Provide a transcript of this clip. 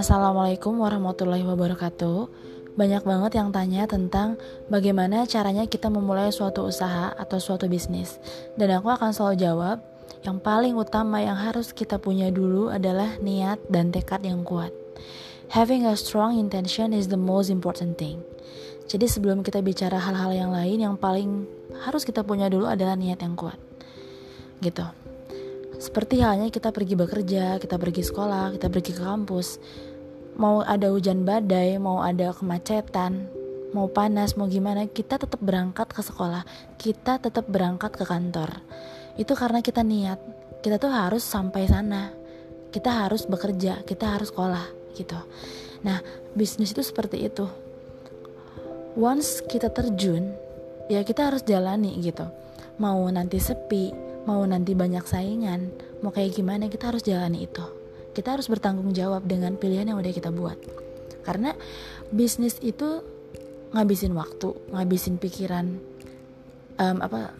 Assalamualaikum warahmatullahi wabarakatuh. Banyak banget yang tanya tentang bagaimana caranya kita memulai suatu usaha atau suatu bisnis. Dan aku akan selalu jawab, yang paling utama yang harus kita punya dulu adalah niat dan tekad yang kuat. Having a strong intention is the most important thing. Jadi sebelum kita bicara hal-hal yang lain, yang paling harus kita punya dulu adalah niat yang kuat. Gitu. Seperti halnya kita pergi bekerja, kita pergi sekolah, kita pergi ke kampus. Mau ada hujan badai, mau ada kemacetan, mau panas, mau gimana, kita tetap berangkat ke sekolah. Kita tetap berangkat ke kantor. Itu karena kita niat. Kita tuh harus sampai sana. Kita harus bekerja, kita harus sekolah gitu. Nah, bisnis itu seperti itu. Once kita terjun, ya kita harus jalani gitu. Mau nanti sepi, mau nanti banyak saingan, mau kayak gimana kita harus jalani itu. Kita harus bertanggung jawab dengan pilihan yang udah kita buat. Karena bisnis itu ngabisin waktu, ngabisin pikiran, um, apa